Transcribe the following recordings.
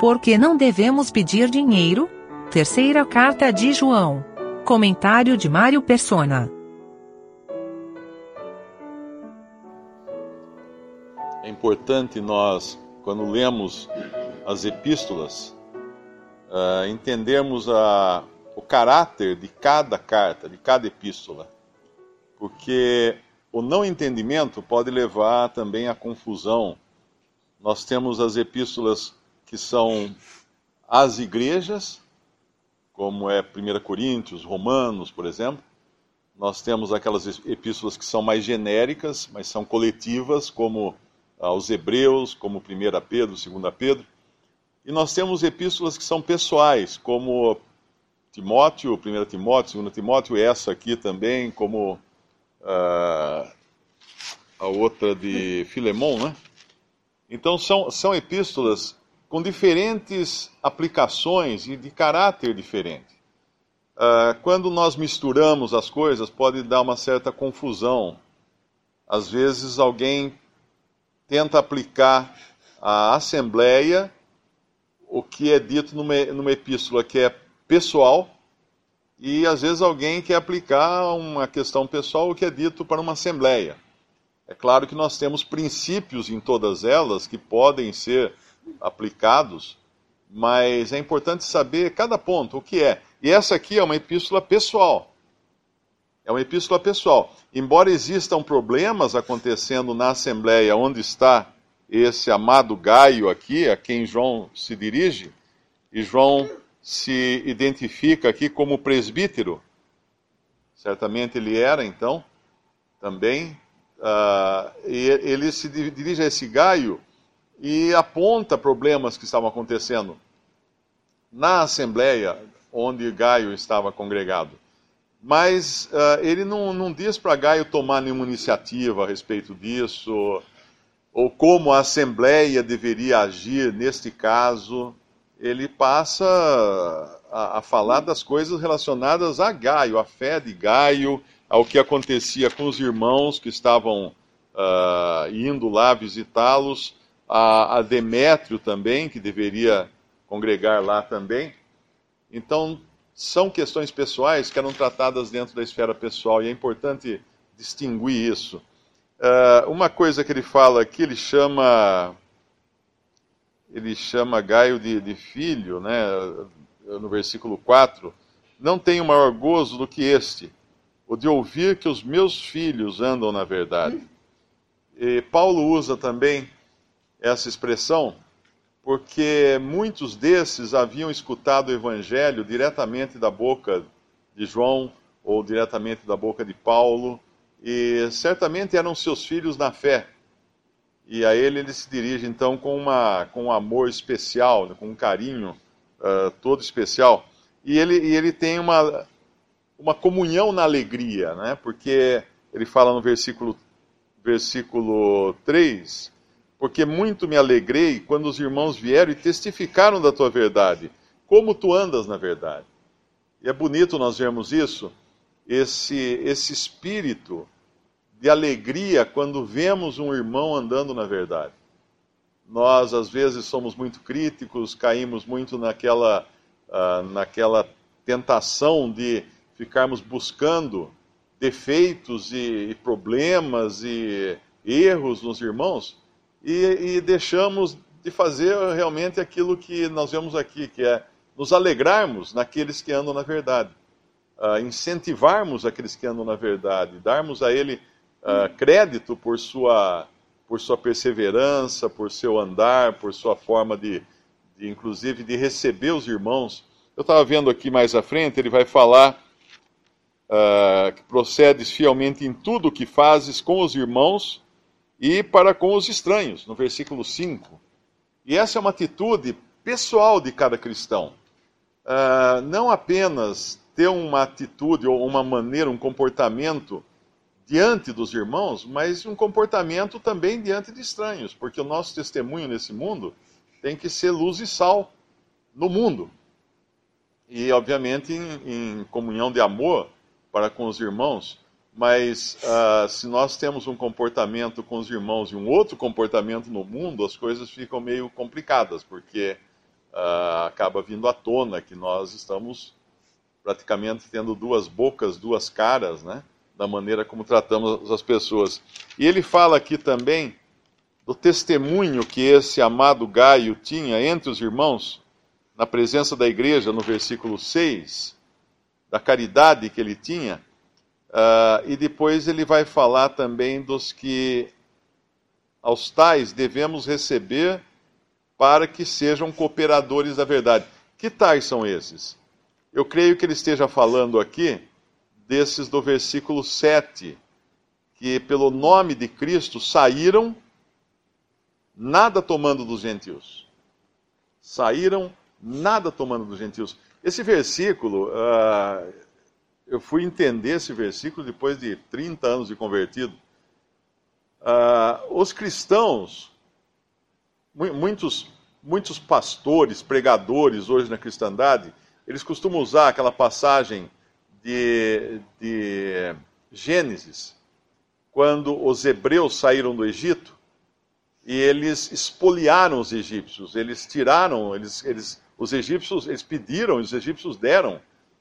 Porque não devemos pedir dinheiro? Terceira carta de João. Comentário de Mário Persona. É importante nós, quando lemos as epístolas, uh, entendermos a, o caráter de cada carta, de cada epístola. Porque o não entendimento pode levar também à confusão. Nós temos as epístolas que são as igrejas, como é 1 Coríntios, Romanos, por exemplo. Nós temos aquelas epístolas que são mais genéricas, mas são coletivas, como aos Hebreus, como 1 Pedro, 2 Pedro. E nós temos epístolas que são pessoais, como Timóteo, 1 Timóteo, 2 Timóteo, essa aqui também, como uh, a outra de Filemão, né? Então são, são epístolas com diferentes aplicações e de caráter diferente. Uh, quando nós misturamos as coisas, pode dar uma certa confusão. Às vezes alguém tenta aplicar à Assembleia o que é dito numa, numa epístola que é pessoal, e às vezes alguém quer aplicar uma questão pessoal o que é dito para uma assembleia. É claro que nós temos princípios em todas elas que podem ser aplicados, mas é importante saber cada ponto, o que é. E essa aqui é uma epístola pessoal. É uma epístola pessoal. Embora existam problemas acontecendo na assembleia onde está esse amado Gaio aqui, a quem João se dirige, e João se identifica aqui como presbítero. Certamente ele era, então, também. Uh, e ele se dirige a esse Gaio e aponta problemas que estavam acontecendo na Assembleia onde Gaio estava congregado. Mas uh, ele não, não diz para Gaio tomar nenhuma iniciativa a respeito disso, ou como a Assembleia deveria agir neste caso ele passa a, a, falar das coisas relacionadas a Gaio, a fé de Gaio, ao que acontecia com os irmãos que estavam uh, indo lá visitá-los, a, a Demétrio também, que deveria congregar lá também. Então, são questões pessoais que eram tratadas dentro da esfera pessoal, e é importante distinguir isso. Uh, uma coisa que ele fala aqui, ele chama ele chama Gaio de, de filho, né, no versículo 4, não tenho maior gozo do que este, o de ouvir que os meus filhos andam na verdade. E Paulo usa também essa expressão porque muitos desses haviam escutado o evangelho diretamente da boca de João ou diretamente da boca de Paulo, e certamente eram seus filhos na fé e a ele ele se dirige então com, uma, com um amor especial, com um carinho uh, todo especial. E ele, e ele tem uma, uma comunhão na alegria, né? porque ele fala no versículo, versículo 3: Porque muito me alegrei quando os irmãos vieram e testificaram da tua verdade, como tu andas na verdade. E é bonito nós vermos isso, esse, esse espírito de alegria quando vemos um irmão andando na verdade. Nós, às vezes, somos muito críticos, caímos muito naquela, uh, naquela tentação de ficarmos buscando defeitos e, e problemas e erros nos irmãos e, e deixamos de fazer realmente aquilo que nós vemos aqui, que é nos alegrarmos naqueles que andam na verdade, uh, incentivarmos aqueles que andam na verdade, darmos a ele uh, crédito por sua, por sua perseverança, por seu andar, por sua forma de, de inclusive, de receber os irmãos. Eu estava vendo aqui mais à frente, ele vai falar uh, que procedes fielmente em tudo o que fazes com os irmãos e para com os estranhos, no versículo 5. E essa é uma atitude pessoal de cada cristão. Uh, não apenas ter uma atitude ou uma maneira, um comportamento diante dos irmãos, mas um comportamento também diante de estranhos, porque o nosso testemunho nesse mundo tem que ser luz e sal no mundo. E, obviamente, em, em comunhão de amor para com os irmãos, mas uh, se nós temos um comportamento com os irmãos e um outro comportamento no mundo, as coisas ficam meio complicadas, porque uh, acaba vindo à tona que nós estamos praticamente tendo duas bocas, duas caras, né? Da maneira como tratamos as pessoas. E ele fala aqui também do testemunho que esse amado Gaio tinha entre os irmãos, na presença da igreja, no versículo 6, da caridade que ele tinha. Uh, e depois ele vai falar também dos que aos tais devemos receber para que sejam cooperadores da verdade. Que tais são esses? Eu creio que ele esteja falando aqui desses do versículo 7, que pelo nome de Cristo saíram nada tomando dos gentios. Saíram nada tomando dos gentios. Esse versículo, uh, eu fui entender esse versículo depois de 30 anos de convertido. Uh, os cristãos, muitos, muitos pastores, pregadores hoje na cristandade, eles costumam usar aquela passagem de, de Gênesis, quando os hebreus saíram do Egito e eles espoliaram os egípcios, eles tiraram, eles, eles, os egípcios, eles pediram, os egípcios deram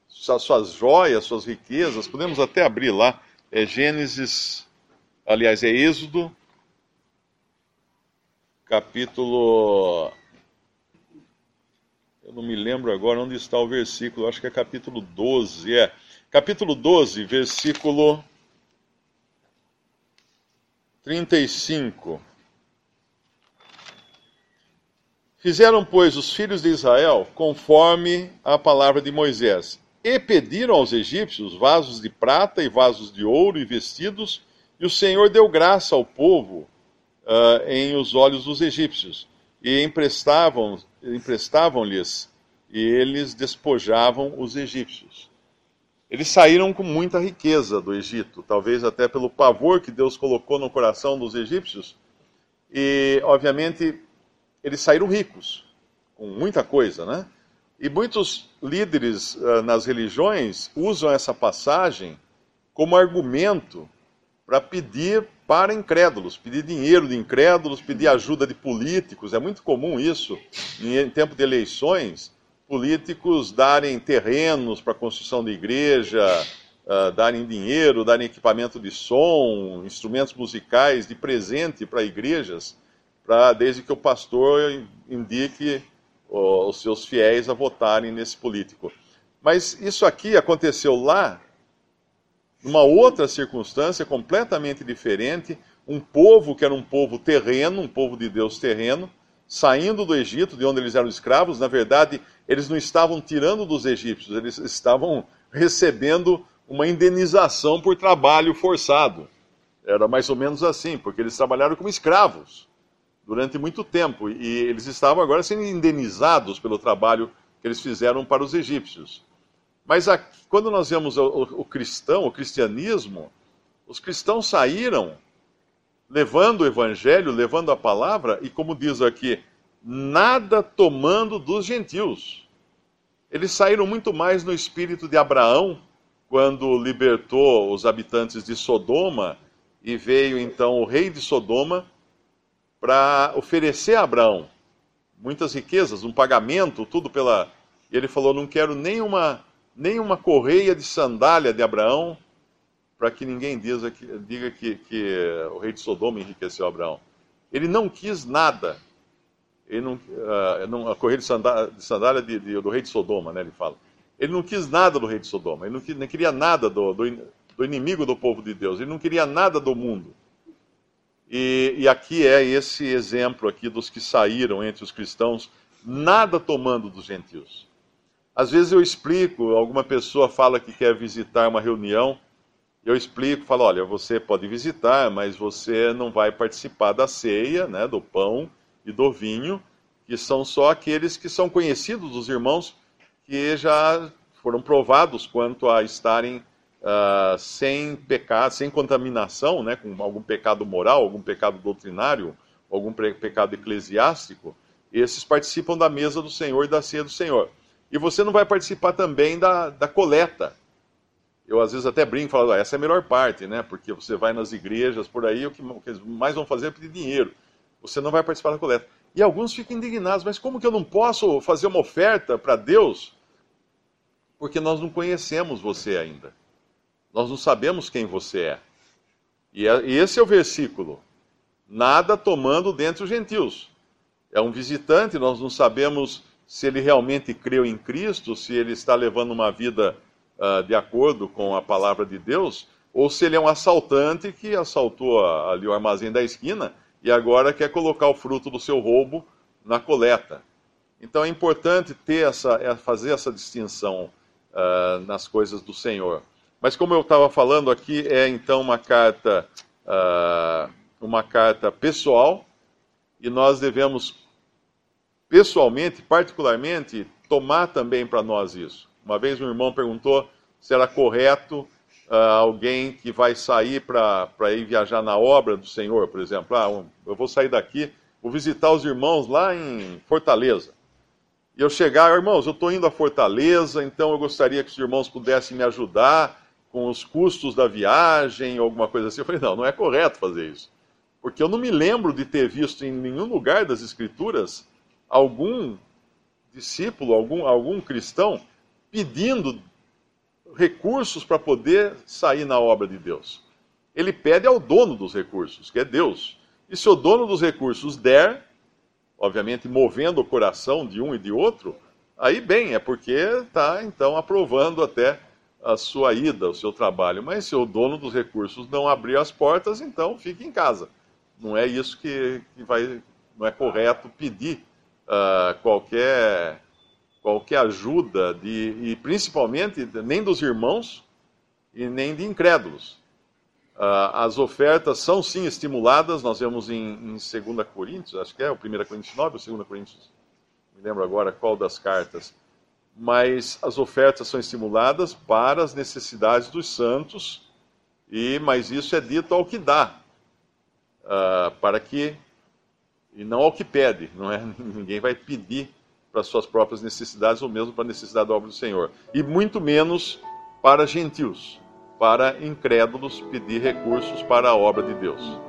suas, joias, suas riquezas. Podemos até abrir lá, é Gênesis, aliás, é Êxodo, capítulo. Eu não me lembro agora onde está o versículo, acho que é capítulo 12, é. Capítulo 12, versículo 35. Fizeram, pois, os filhos de Israel conforme a palavra de Moisés, e pediram aos egípcios vasos de prata e vasos de ouro e vestidos, e o Senhor deu graça ao povo uh, em os olhos dos egípcios, e emprestavam, emprestavam-lhes, e eles despojavam os egípcios. Eles saíram com muita riqueza do Egito, talvez até pelo pavor que Deus colocou no coração dos egípcios, e, obviamente, eles saíram ricos, com muita coisa, né? E muitos líderes uh, nas religiões usam essa passagem como argumento para pedir para incrédulos, pedir dinheiro de incrédulos, pedir ajuda de políticos. É muito comum isso em tempo de eleições, políticos darem terrenos para construção de igreja, uh, darem dinheiro, darem equipamento de som, instrumentos musicais de presente para igrejas pra, desde que o pastor indique os seus fiéis a votarem nesse político. Mas isso aqui aconteceu lá, numa outra circunstância completamente diferente, um povo que era um povo terreno, um povo de Deus terreno, saindo do Egito, de onde eles eram escravos, na verdade, eles não estavam tirando dos egípcios, eles estavam recebendo uma indenização por trabalho forçado. Era mais ou menos assim, porque eles trabalharam como escravos durante muito tempo e eles estavam agora sendo indenizados pelo trabalho que eles fizeram para os egípcios. Mas aqui, quando nós vemos o, o, o cristão, o cristianismo, os cristãos saíram levando o evangelho, levando a palavra, e como diz aqui, nada tomando dos gentios. Eles saíram muito mais no espírito de Abraão, quando libertou os habitantes de Sodoma, e veio então o rei de Sodoma para oferecer a Abraão muitas riquezas, um pagamento, tudo pela. E ele falou: Não quero nenhuma, nenhuma correia de sandália de Abraão, para que ninguém diga, que, diga que, que o rei de Sodoma enriqueceu Abraão. Ele não quis nada. Ele não, uh, não, a correia de sandália, de sandália de, de, do rei de Sodoma, né, ele fala. Ele não quis nada do rei de Sodoma, ele não, não queria nada do, do, do inimigo do povo de Deus, ele não queria nada do mundo. E, e, aqui é esse exemplo aqui dos que saíram entre os cristãos, nada tomando dos gentios. Às vezes eu explico, alguma pessoa fala que quer visitar uma reunião, eu explico, falo, olha, você pode visitar, mas você não vai participar da ceia, né, do pão e do vinho, que são só aqueles que são conhecidos dos irmãos que já foram provados quanto a estarem uh, sem pecado, sem contaminação, né, com algum pecado moral, algum pecado doutrinário, algum pecado eclesiástico, esses participam da mesa do Senhor e da ceia do Senhor. E você não vai participar também da, da coleta. Eu às vezes até brinco e falo, ah, essa é a melhor parte, né? Porque você vai nas igrejas por aí, o que, o que mais vão fazer é pedir dinheiro. Você não vai participar da coleta. E alguns ficam indignados, mas como que eu não posso fazer uma oferta para Deus? Porque nós não conhecemos você ainda. Nós não sabemos quem você é. E é, esse é o versículo. Nada tomando dentre os gentios. É um visitante, nós não sabemos se ele realmente creu em Cristo, se ele está levando uma vida uh, de acordo com a palavra de Deus, ou se ele é um assaltante que assaltou ali o armazém da esquina e agora quer colocar o fruto do seu roubo na coleta. Então é importante ter essa, é fazer essa distinção uh, nas coisas do Senhor. Mas como eu estava falando aqui, é então uma carta, uh, uma carta pessoal, e nós devemos pessoalmente, particularmente, tomar também para nós isso. Uma vez um irmão perguntou se era correto uh, alguém que vai sair para ir viajar na obra do Senhor, por exemplo. Ah, um, eu vou sair daqui, vou visitar os irmãos lá em Fortaleza. E eu chegar, irmãos, eu estou indo a Fortaleza, então eu gostaria que os irmãos pudessem me ajudar com os custos da viagem, alguma coisa assim. Eu falei, não, não é correto fazer isso. Porque eu não me lembro de ter visto em nenhum lugar das Escrituras algum discípulo, algum, algum cristão, pedindo recursos para poder sair na obra de Deus. Ele pede ao dono dos recursos, que é Deus. E se o dono dos recursos der, obviamente movendo o coração de um e de outro, aí bem, é porque está então aprovando até a sua ida, o seu trabalho. Mas se o dono dos recursos não abrir as portas, então fique em casa. Não é isso que, que vai, não é correto pedir uh, qualquer qualquer ajuda, de, e principalmente nem dos irmãos e nem de incrédulos. Uh, as ofertas são sim estimuladas, nós vemos em, em 2 Coríntios, acho que é o 1 Coríntios 9 ou 2 Coríntios, me lembro agora qual das cartas, mas as ofertas são estimuladas para as necessidades dos santos, e mas isso é dito ao que dá, uh, para que, e não ao que pede, não é? ninguém vai pedir para suas próprias necessidades ou mesmo para a necessidade da obra do Senhor. E muito menos para gentios, para incrédulos pedir recursos para a obra de Deus.